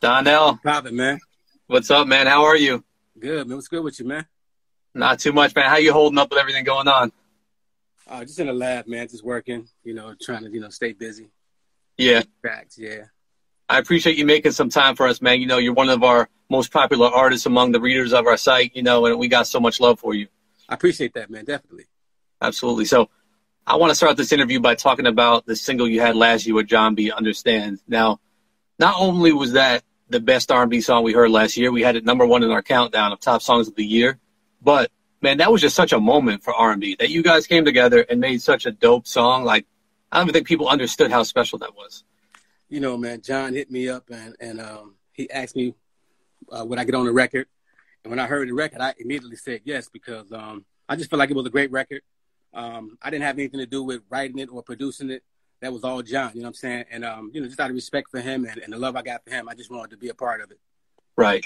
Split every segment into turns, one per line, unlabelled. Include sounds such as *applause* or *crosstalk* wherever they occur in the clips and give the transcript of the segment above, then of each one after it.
Donell.
Poppin', man.
What's up, man? How are you?
Good, man. What's good with you, man?
Not too much, man. How you holding up with everything going on?
Uh, just in the lab, man. Just working, you know, trying to, you know, stay busy.
Yeah.
Facts, yeah.
I appreciate you making some time for us, man. You know, you're one of our most popular artists among the readers of our site, you know, and we got so much love for you.
I appreciate that, man. Definitely.
Absolutely. So I want to start this interview by talking about the single you had last year with John B. Understand. Now, not only was that the best R&B song we heard last year, we had it number one in our countdown of top songs of the year, but man, that was just such a moment for R&B that you guys came together and made such a dope song. Like, I don't even think people understood how special that was.
You know, man, John hit me up and, and um, he asked me uh, would I get on the record. And when I heard the record, I immediately said yes because um, I just felt like it was a great record. Um, I didn't have anything to do with writing it or producing it. That was all John. you know what I'm saying? And, um, you know, just out of respect for him and, and the love I got for him, I just wanted to be a part of it.
Right.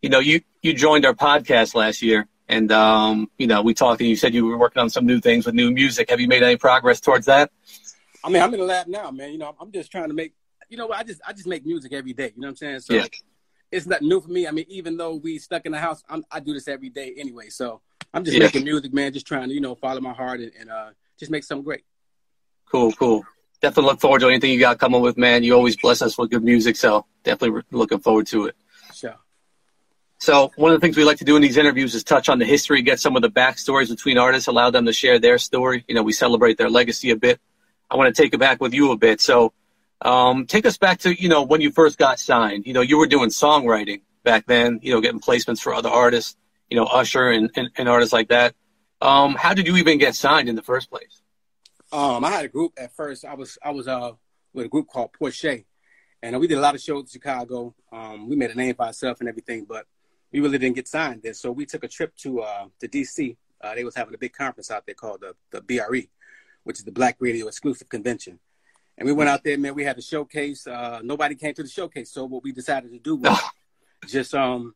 You know, you, you joined our podcast last year and, um, you know, we talked and you said you were working on some new things with new music. Have you made any progress towards that?
I mean, I'm in the lab now, man. You know, I'm just trying to make, you know, I just, I just make music every day. You know what I'm saying? So
Yeah.
it's nothing new for me. I mean, even though we stuck in the house, I'm, I do this every day anyway. So I'm just
Yeah.
making music, man. Just trying to, you know, follow my heart and, and uh, just make something great.
Cool, cool. Definitely look forward to anything you got coming with, man. You always bless us with good music, so definitely looking forward to it.
Sure.
So one of the things we like to do in these interviews is touch on the history, get some of the backstories between artists, allow them to share their story. You know, we celebrate their legacy a bit. I want to take it back with you a bit. So um, take us back to, you know, when you first got signed. You know, you were doing songwriting back then, you know, getting placements for other artists, you know, Usher and, and, and artists like that. Um, how did you even get signed in the first place?
Um, I had a group at first. I was, I was uh, with a group called Porsche, and we did a lot of shows in Chicago. Um, we made a name for ourselves and everything, but we really didn't get signed there. So we took a trip to uh, to DC. Uh, they was having a big conference out there called the the BRE, which is the Black Radio Exclusive Convention. And we went out there, man. We had a showcase. Uh, nobody came to the showcase, so what we decided to do was *laughs* just um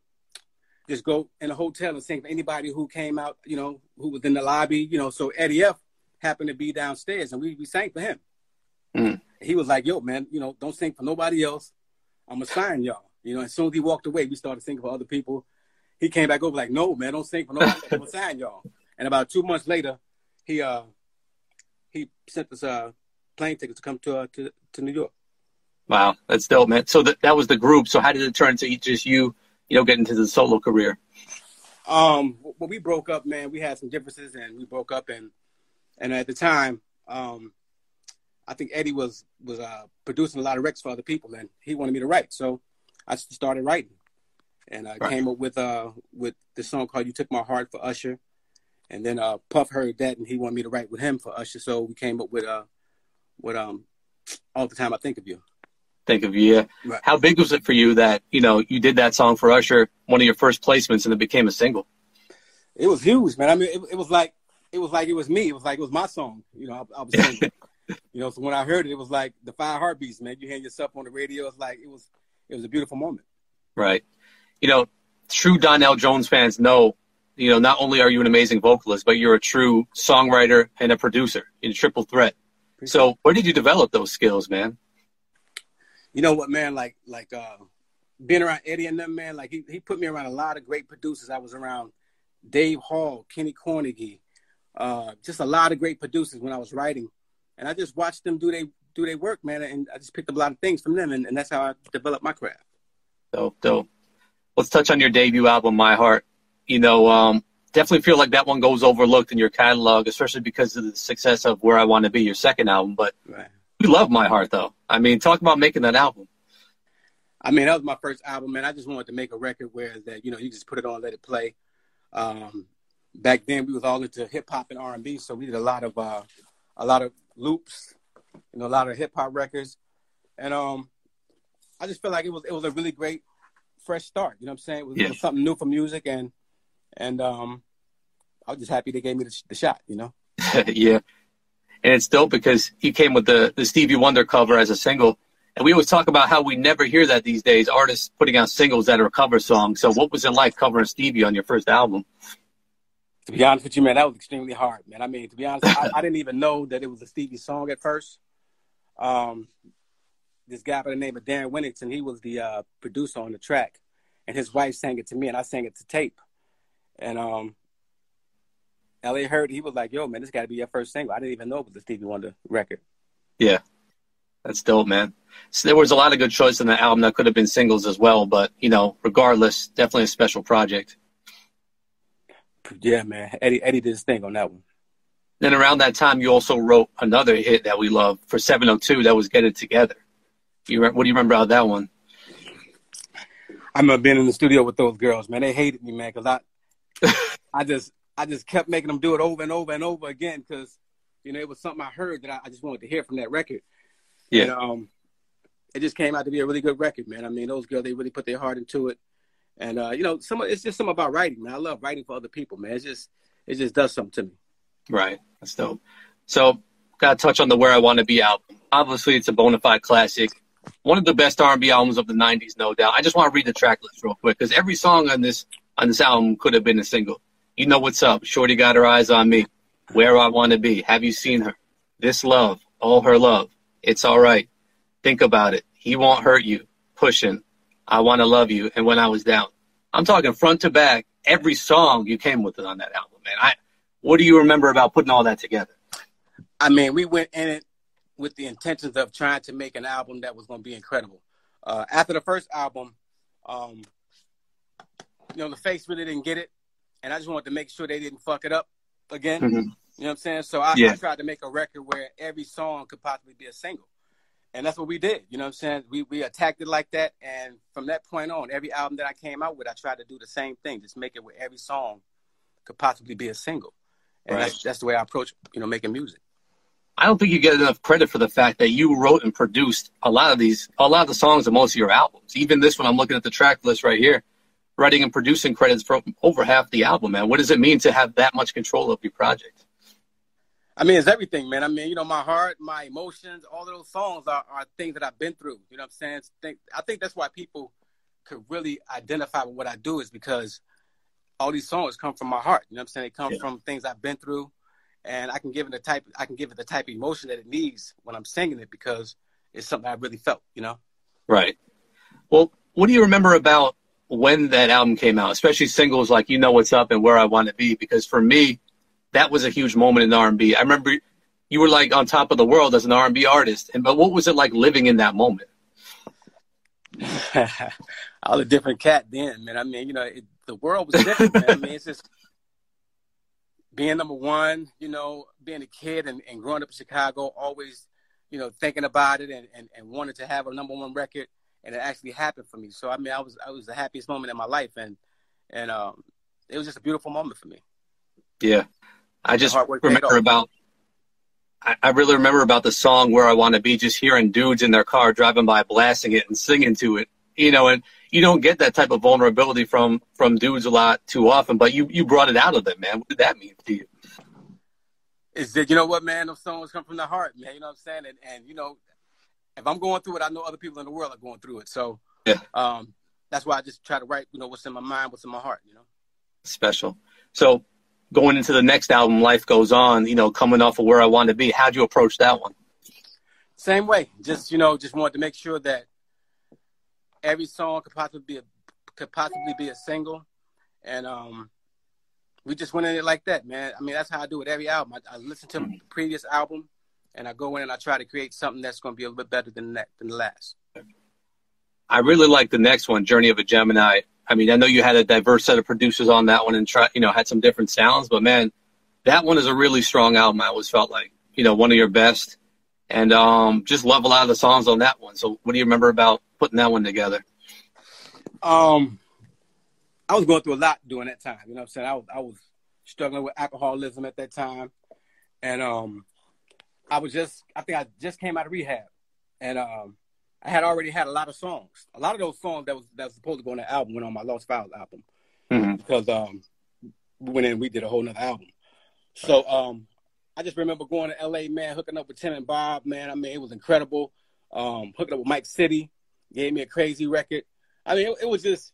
just go in a hotel and sing for anybody who came out, you know, who was in the lobby, you know. So Eddie F happened to be downstairs, and we we sang for him.
Mm.
He was like, "Yo, man, you know, don't sing for nobody else. I'm gonna sign y'all." You know, as soon as he walked away, we started singing for other people. He came back over like, "No, man, don't sing for nobody. else. I'm gonna *laughs* sign y'all." And about two months later, he uh he sent us uh plane tickets to come to uh, to to New York.
Wow, that's dope, man. So that that was the group. So how did it turn to just you, you know, getting into the solo career?
Um, when we broke up, man, we had some differences, and we broke up, and and at the time, um, I think Eddie was was uh, producing a lot of records for other people, and he wanted me to write, so I started writing, and I
Right.
came up with uh with the song called "You Took My Heart" for Usher, and then uh Puff heard that, and he wanted me to write with him for Usher, so we came up with uh with um all the time I think of you.
Think of you. Yeah.
Right.
How big was it for you that you know you did that song for Usher, one of your first placements, and it became a single?
It was huge, man. I mean, it, it was like it was like it was me. It was like it was my song. You know, I, I was singing. you know, so when I heard it, it was like the five heartbeats, man. You hear yourself on the radio. It's like it was it was a beautiful moment.
Right. You know, true Donell Jones fans know, you know, not only are you an amazing vocalist, but you're a true songwriter and a producer in triple threat. So where did you develop those skills, man?
You know what, man? Like like uh being around Eddie and them, man. Like he he put me around a lot of great producers. I was around Dave Hall, Kenny Kornegay, uh, just a lot of great producers when I was writing, and I just watched them do they do their work, man. And I just picked up a lot of things from them, and, and that's how I developed my craft.
Dope, dope. Let's touch on your debut album, My Heart. You know, um, definitely feel like that one goes overlooked in your catalog, especially because of the success of Where I Want to Be, your second album. But
Right.
we love My Heart, though. I mean, talk about making that album.
I mean, that was my first album, man. I just wanted to make a record where that you know you just put it on, let it play. Um, back then, we was all into hip hop and R and B, so we did a lot of uh, a lot of loops, you know, a lot of hip hop records, and um, I just felt like it was it was a really great fresh start. You know what I'm saying? It was, it was something new for music, and and um, I was just happy they gave me the, the shot. You know? *laughs*
yeah. And it's dope because he came with the, the Stevie Wonder cover as a single. And we always talk about how we never hear that these days, artists putting out singles that are cover songs. So what was it like covering Stevie on your first album?
To be honest with you, man, that was extremely hard, man. I mean, to be honest, I, I didn't even know that it was a Stevie song at first. Um, this guy by the name of Dan Winnington. He was the uh, producer on the track, and his wife sang it to me, and I sang it to tape. And um, LA heard he was like, "Yo, man, this got to be your first single." I didn't even know it was a Stevie Wonder record.
Yeah, that's dope, man. So there was a lot of good choices in the album that could have been singles as well, but you know, regardless, definitely a special project.
Yeah, man. Eddie Eddie did his thing on that one.
Then around that time, you also wrote another hit that we love for 702 that was Get It Together. You what do you remember about that one?
I remember being in the studio with those girls, man. They hated me, man, because I, *laughs* I just, I just kept making them do it over and over and over again because, you know, it was something I heard that I, I, just wanted to hear from that record. Yeah. And, um, it just came out to be a really good record, man. I mean, those girls, they really put their heart into it. And, uh, you know, some, it's just something about writing, man. I love writing for other people, man. It's just, it just does something to me.
Right. That's dope. So, got to touch on the Where I Want to Be album. Obviously, it's a bona fide classic. One of the best R&B albums of the '90s, no doubt. I just want to read the track list real quick because every song on this on this album could have been a single. You know what's up? Shorty got her eyes on me. Where I want to be. Have you seen her? This love, all her love. It's all right. Think about it. He won't hurt you. Pushing. I want to love you. And when I was down, I'm talking front to back. Every song you came with it on that album, man. I what do you remember about putting all that together?
I mean, we went in it with the intentions of trying to make an album that was going to be incredible. Uh, after the first album, um, you know, LaFace really didn't get it, and I just wanted to make sure they didn't fuck it up again. Mm-hmm. You know what I'm saying? So I, yeah. I, tried to make a record where every song could possibly be a single, and that's what we did. You know what I'm saying? We we attacked it like that, and from that point on, every album that I came out with, I tried to do the same thing, just make it where every song could possibly be a single and right. that's that's the way I approach you know making music.
I don't think you get enough credit for the fact that you wrote and produced a lot of these, a lot of the songs of most of your albums. Even this one, I'm looking at the track list right here, writing and producing credits for over half the album. Man, what does it mean to have that much control of your project?
I mean, it's everything, man. I mean, you know, my heart, my emotions, all of those songs are, are things that I've been through. You know what I'm saying? I think that's why people could really identify with what I do is because all these songs come from my heart. You know what I'm saying? They come yeah. from things I've been through, and I can give it the type I can give it the type of emotion that it needs when I'm singing it because it's something I really felt. You know?
Right. Well, what do you remember about when that album came out, especially singles like "You Know What's Up" and "Where I Want to Be"? Because for me, that was a huge moment in R&B. I remember you were like on top of the world as an R&B artist, and but what was it like living in that moment? *laughs*
I was a different cat then, man. I mean, you know, it, the world was different, man. I mean, it's just being number one, you know, being a kid and, and growing up in Chicago, always, you know, thinking about it and, and, and wanted to have a number one record and it actually happened for me. So I mean I was I was the happiest moment in my life and and um it was just a beautiful moment for me.
Yeah. I just remember about I, I really remember about the song where I want to be just hearing dudes in their car driving by blasting it and singing to it. You know, and you don't get that type of vulnerability from from dudes a lot too often. But you you brought it out of them, man. What did that mean to you?
Is that you know what, man? Those songs come from the heart, man. You know what I'm saying? And and you know, if I'm going through it, I know other people in the world are going through it. So yeah, um, that's why I just try to write, you know, what's in my mind, what's in my heart. You know,
special. So going into the next album, Life Goes On. You know, coming off of where I want to be. How'd you approach that one?
Same way. Just you know, just wanted to make sure that every song could possibly be a could possibly be a single, and um, we just went in it like that, man. I mean, that's how I do it every album. I, I listen to the previous album, and I go in and I try to create something that's going to be a little bit better than that than the last.
I really like the next one, Journey of a Gemini. I mean, I know you had a diverse set of producers on that one and try, you know, had some different sounds, but man, that one is a really strong album. I always felt like, you know, one of your best, and um, just love a lot of the songs on that one. So, what do you remember about putting that one together?
Um, I was going through a lot during that time. You know what I'm saying? I was I was struggling with alcoholism at that time, and um, I was just I think I just came out of rehab, and um, I had already had a lot of songs. A lot of those songs that was that was supposed to go on the album went on my Lost Files album mm-hmm. because um, we went in and we did a whole nother album. So um, I just remember going to L.A. man, hooking up with Tim and Bob. Man, I mean it was incredible. Um, hooking up with Mike City gave me a crazy record. I mean, it, it, was just,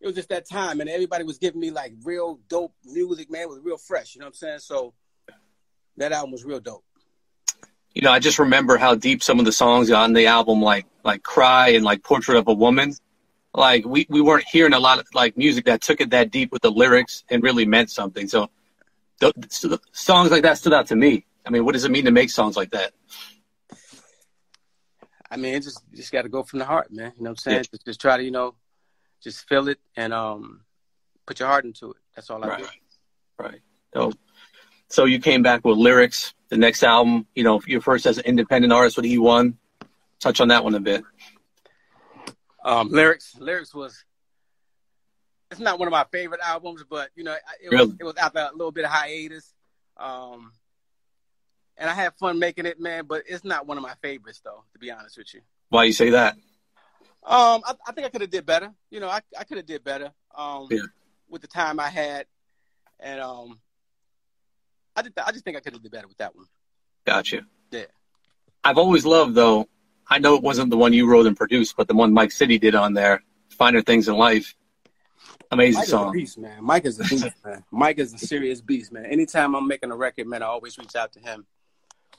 it was just that time, and everybody was giving me like real dope music, man. It was real fresh, you know what I'm saying? So that album was real dope.
You know, I just remember how deep some of the songs on the album, like like "Cry" and like "Portrait of a Woman," like we we weren't hearing a lot of like music that took it that deep with the lyrics and really meant something. So, the, the songs like that stood out to me. I mean, what does it mean to make songs like that?
I mean, it just just got to go from the heart, man. You know what I'm saying? Yeah. Just, just, try to, you know, just feel it and um, put your heart into it. That's all I
right.
do.
Right. So, so you came back with lyrics. The next album, you know, your first as an independent artist with E1. Touch on that one a bit.
Um, lyrics, lyrics was. It's not one of my favorite albums, but you know, it
really?
was it was after a little bit of hiatus. Um, and I had fun making it, man. But it's not one of my favorites, though. To be honest with you.
Why you say that?
Um, I, I think I could have did better. You know, I I could have did better. Um,
yeah.
with the time I had, and um, I just I just think I could have did better with that one.
Gotcha.
Yeah.
I've always loved though. I know it wasn't the one you wrote and produced, but the one Mike City did on there, "Finer Things in Life." Amazing
Mike
song.
Is a beast, man. Mike is a beast, *laughs* man. Mike is a serious beast, man. Anytime I'm making a record, man, I always reach out to him.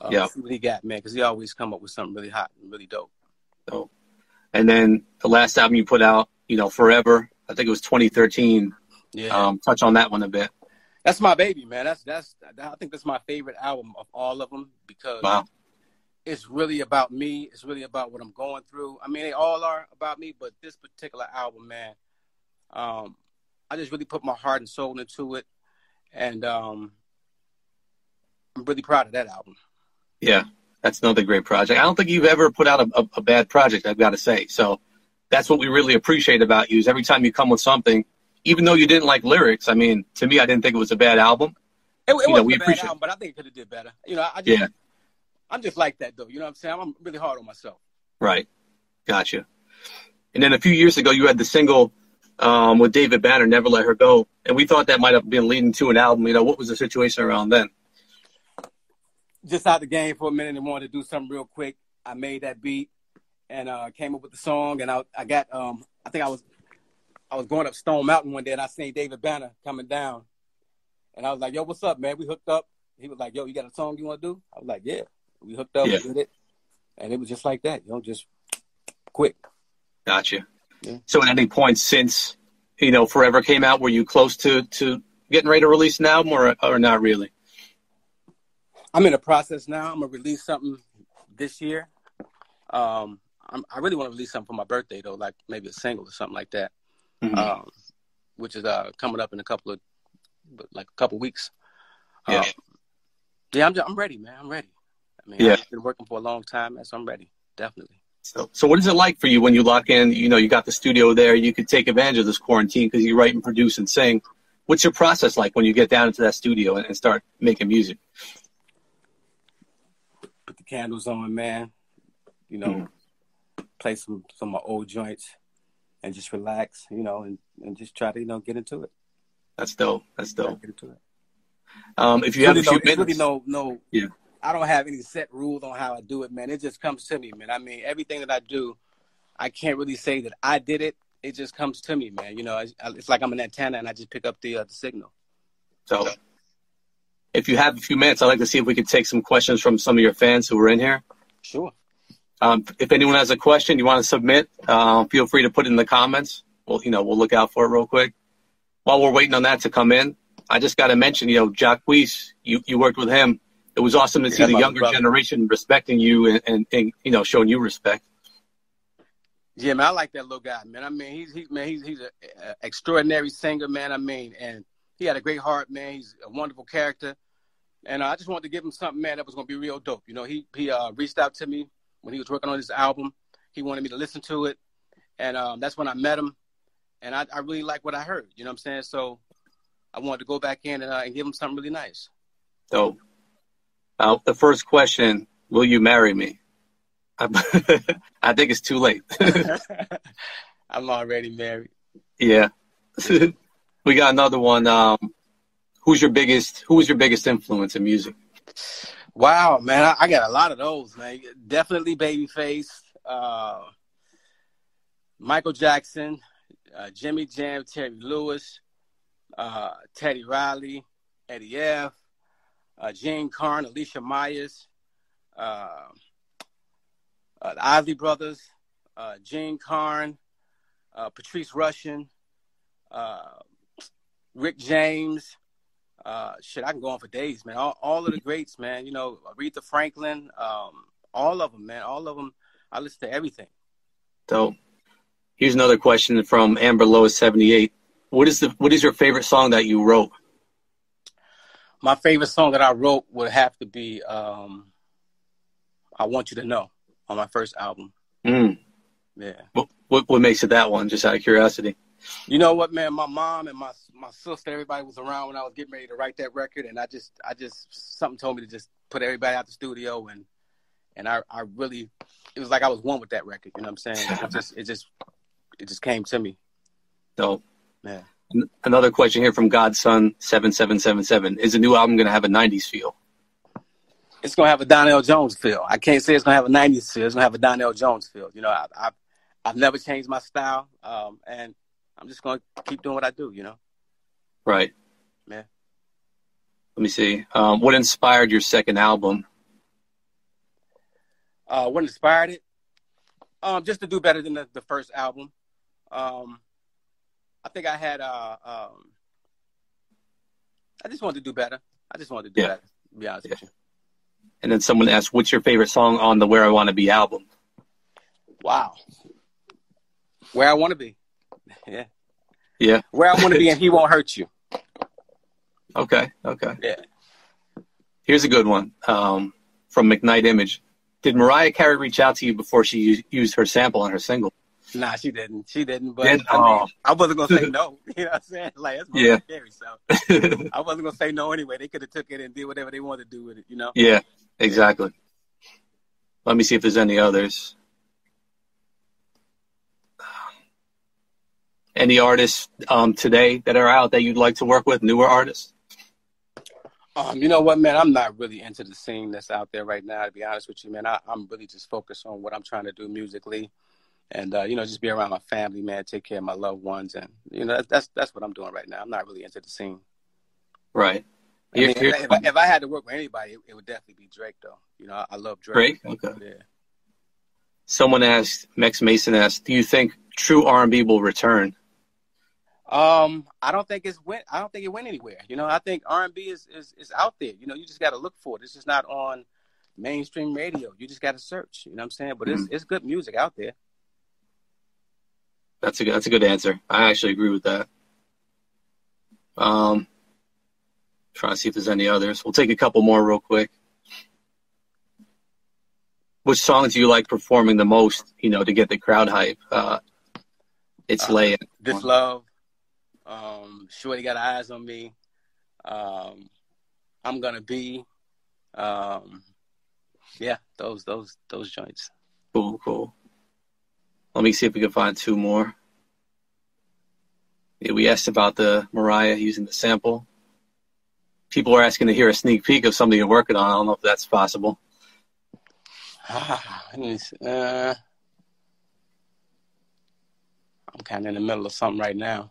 Uh,
yeah.
See what he got, man, because he always come up with something really hot and really dope.
Dope. And then the last album you put out, you know, Forever. I think it was 2013.
Yeah.
Um, touch on that one a bit.
That's my baby, man. That's that's. I think that's my favorite album of all of them because
wow.
it's really about me. It's really about what I'm going through. I mean, they all are about me, but this particular album, man, um, I just really put my heart and soul into it, and um, I'm really proud of that album.
Yeah, that's another great project. I don't think you've ever put out a, a, a bad project. I've got to say. So that's what we really appreciate about you. Is every time you come with something, even though you didn't like lyrics, I mean, to me, I didn't think it was a bad album.
It, it wasn't know, we a bad album, but I think it could have did better. You know, I just,
yeah.
I'm just like that though. You know what I'm saying? I'm really hard on myself.
Right. Gotcha. And then a few years ago, you had the single um, with David Banner, "Never Let Her Go," and we thought that might have been leading to an album. You know, what was the situation around then?
Just out the game for a minute and wanted to do something real quick. I made that beat and uh, came up with the song, and I, I got, um, I think I was, I was going up Stone Mountain one day, and I seen David Banner coming down, and I was like, "Yo, what's up, man? We hooked up." He was like, "Yo, you got a song you want to do?" I was like, "Yeah." We hooked up,
Yeah.
we did it, and it was just like that, you know, just quick.
Gotcha.
Yeah.
So, at any point since you know Forever came out, were you close to to getting ready to release an album, or or not really?
I'm in the process now. I'm gonna release something this year. Um, I'm, I really want to release something for my birthday though, like maybe a single or something like that,
Mhm.
um, which is uh, coming up in a couple of like a couple weeks.
Yeah.
Um, yeah, I'm I'm ready, man. I'm ready. I mean,
Yeah.
I've been working for a long time, so I'm ready, definitely.
So, so what is it like for you when you lock in? You know, you got the studio there. You could take advantage of this quarantine because you write and produce and sing. What's your process like when you get down into that studio and, and start making music?
Put the candles on, man. You know,
Mhm.
play some some of my old joints and just relax, you know, and, and just try to you know get into it.
That's dope. That's dope.
Get into it.
Um, if you
It's
have
really
a few
no,
minutes,
really no no
Yeah.
I don't have any set rules on how I do it, man. It just comes to me, man. I mean, everything that I do, I can't really say that I did it. It just comes to me, man. You know, it's, it's like I'm an antenna and I just pick up the uh, the signal.
so if you have a few minutes, I'd like to see if we could take some questions from some of your fans who are in here.
Sure.
Um, if anyone has a question you want to submit, uh, feel free to put it in the comments. We'll, you know, we'll look out for it real quick. While we're waiting on that to come in, I just got to mention, you know, Jacquees you, you worked with him. It was awesome to see
Yeah,
the younger
brother.
generation respecting you and, and, and, you know, showing you respect.
Yeah, man, I like that little guy, man. I mean, he's he's man, he's he's an extraordinary singer, man. I mean, and he had a great heart, man. He's a wonderful character, and uh, I just wanted to give him something, man, that was gonna be real dope. You know, he he uh, reached out to me when he was working on his album. He wanted me to listen to it, and um, that's when I met him, and I, I really like what I heard. You know what I'm saying? So I wanted to go back in and, uh, and give him something really nice.
So, uh, the first question, will you marry me? *laughs* I think it's too late. *laughs* *laughs*
I'm already married.
yeah. we got another one. Um, who's your biggest, who was your biggest influence in music?
Wow, man, I, I got a lot of those, man. Definitely Babyface, uh, Michael Jackson, uh, Jimmy Jam, Terry Lewis, uh, Teddy Riley, Eddie F, uh, Jean Carn, Alicia Myers, uh, uh, the Isley Brothers, uh, Jean Carn, uh, Patrice Rushen, uh, Rick James. Uh, shit, I can go on for days, man. All, all of the greats, man. You know, Aretha Franklin, um, all of them, man. All of them. I listen to everything.
So, here's another question from Amber Lois seventy eight. What is the what is your favorite song that you wrote?
My favorite song that I wrote would have to be um, "I Want You to Know" on my first album.
Mm.
Yeah.
What, what what makes it that one? Just out of curiosity.
You know what, man? My mom and my my sister, everybody was around when I was getting ready to write that record, and I just I just something told me to just put everybody out the studio, and and I I really it was like I was one with that record. You know what I'm saying? It just it just it just came to me.
Dope.
Yeah.
Another question here from Godson seven seven seven seven. Is the new album going to have a '90s feel?
It's gonna have a Donell Jones feel. I can't say it's gonna have a '90s feel. It's gonna have a Donell Jones feel. You know, I, I I've never changed my style, um, and I'm just gonna keep doing what I do. You know.
Right.
Yeah.
Let me see. Um, what inspired your second album?
Uh, what inspired it? Um, just to do better than the, the first album. Um, I think I had. Uh, um, I just wanted to do better. I just wanted to do
Yeah.
better. To be honest with you.
And then someone asked, "What's your favorite song on the Where I Want to Be album?"
Wow. Where I want to be. *laughs* Yeah.
Yeah.
Where I want to be, *laughs* and he won't hurt you.
Okay. Okay.
Yeah.
Here's a good one um, from McKnight Image. Did Mariah Carey reach out to you before she used her sample on her single?
Nah, she didn't. She didn't. But
Did-
I, mean,
oh.
I wasn't gonna say *laughs* no. You know what I'm saying? Like that's
Yeah.
Mariah Carey, so I wasn't gonna say no anyway. They could have took it and did whatever they wanted to do with it. You know?
yeah, exactly. Let me see if there's any others. Any artists um, today that are out that you'd like to work with? Newer artists?
Um, you know what, man? I'm not really into the scene that's out there right now. To be honest with you, man, I, I'm really just focused on what I'm trying to do musically, and uh, you know, just be around my family, man, take care of my loved ones, and you know, that's that's, that's what I'm doing right now. I'm not really into the scene.
Right.
I mean,
here-
if, I, if I had to work with anybody, it, it would definitely be Drake, though. You know, I, I love Drake.
Drake? Okay.
Yeah.
Someone asked, Max Mason asked, do you think true R&B will return?
Um, I don't think it's went. I don't think it went anywhere. You know, I think R and B is, is is out there. You know, you just got to look for it. It's just not on mainstream radio. You just got to search. You know what I'm saying? But it's it's good music out there.
That's a good, that's a good answer. I actually agree with that. Um, trying to see if there's any others. We'll take a couple more real quick. Which songs do you like performing the most? You know, to get the crowd hype. Uh, it's
Uh,
laying.
This love, um, Shorty got eyes on me. Um, I'm gonna be, um, yeah, those those those joints.
Cool, cool. Let me see if we can find two more. Yeah, we asked about the Mariah using the sample. People are asking to hear a sneak peek of something you're working on. I don't know if that's possible. *sighs*
Uh, I'm kind of in the middle of something right now.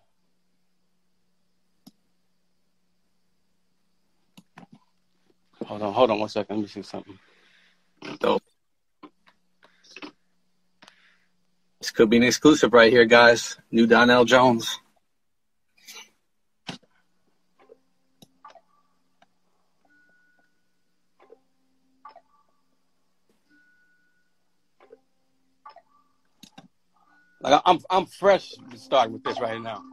Hold on, hold on one second. Let me see something.
So this could be an exclusive right here, guys. New Donell Jones.
Like I'm, I'm fresh starting with this right now.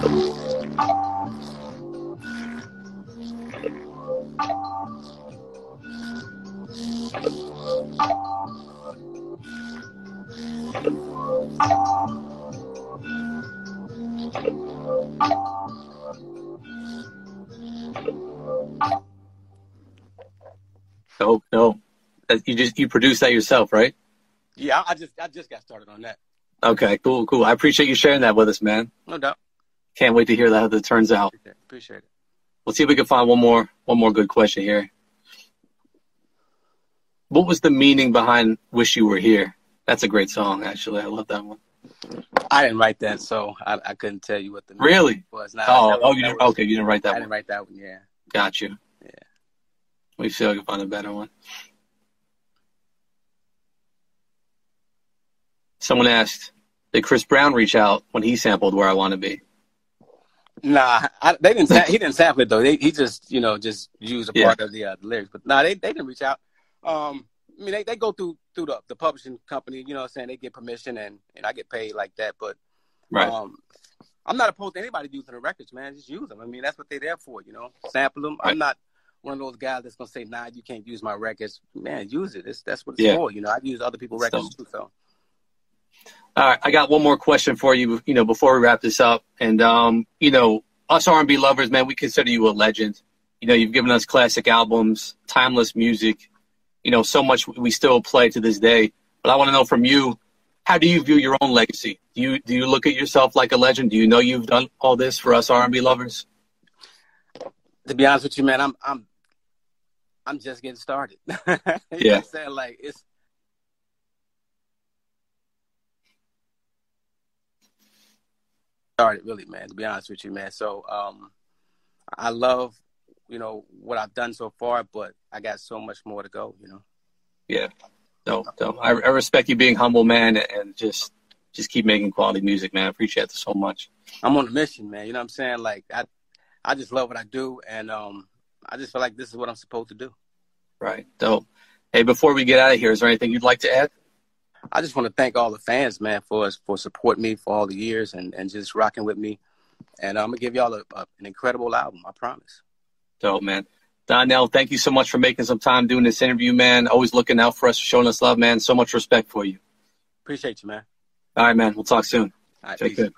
Oh, no, no. You just you produce that yourself, right?
Yeah, I just, I just got started on that.
Okay, cool, cool. I appreciate you sharing that with us, man.
No doubt.
Can't wait to hear that how that turns out.
Appreciate it. Appreciate it.
Let's see if we can find one more one more good question here. What was the meaning behind "Wish You Were Here"? That's a great song, actually. I love that one.
I didn't write that, so I, I couldn't tell you what the
Really?
was. Nah,
Oh,
that
oh, you didn't,
was-
okay, you didn't write that.
I
that
didn't write that one. Yeah.
Got you.
Yeah.
Let me see if I can find a better one. Someone asked, "Did Chris Brown reach out when he sampled "Where I Want to Be"?
Nah, I, they didn't. Sa- he didn't *laughs* sample it though. They, he just, you know, just used a
Yeah.
part of the, uh, the lyrics. But nah, they, they didn't reach out. Um, I mean, they, they go through through the, the publishing company. You know, what I'm saying they get permission and and I get paid like that. But
Right.
um, I'm not opposed to anybody using the records, man. Just use them. I mean, that's what they're there for. You know, sample them.
Right.
I'm not one of those guys that's gonna say, nah, you can't use my records. Man, use it. It's, that's what it's
Yeah.
for. You know, I've used other people's records too. So
All right, I got one more question for you. You know, before we wrap this up, and um, you know, us R&B lovers, man, we consider you a legend. You know, you've given us classic albums, timeless music. You know, so much we still play to this day. But I want to know from you, how do you view your own legacy? Do you do you look at yourself like a legend? Do you know you've done all this for us R&B lovers?
to be honest with you, man, I'm I'm I'm just getting started. *laughs*
Yeah.
I'm saying? Like it's started really, man, to be honest with you, man. So um I love, you know, what I've done so far, but I got so much more to go, you know.
Yeah. No, no. I, I respect you being humble, man, and just just keep making quality music, man. I appreciate it so much.
I'm on a mission, man. You know what I'm saying? Like I I just love what I do and um I just feel like this is what I'm supposed to do.
Right. Dope. Hey, before we get out of here, is there anything you'd like to add?
I just want to thank all the fans, man, for for supporting me for all the years and, and just rocking with me. And uh, I'm gonna give y'all a, a, an incredible album. I promise.
Dope, man. Donell, thank you so much for making some time doing this interview, man. Always looking out for us, showing us love, man. So much respect for you.
Appreciate you, man.
All right, man. We'll talk soon.
All right,
Take
peace.
care.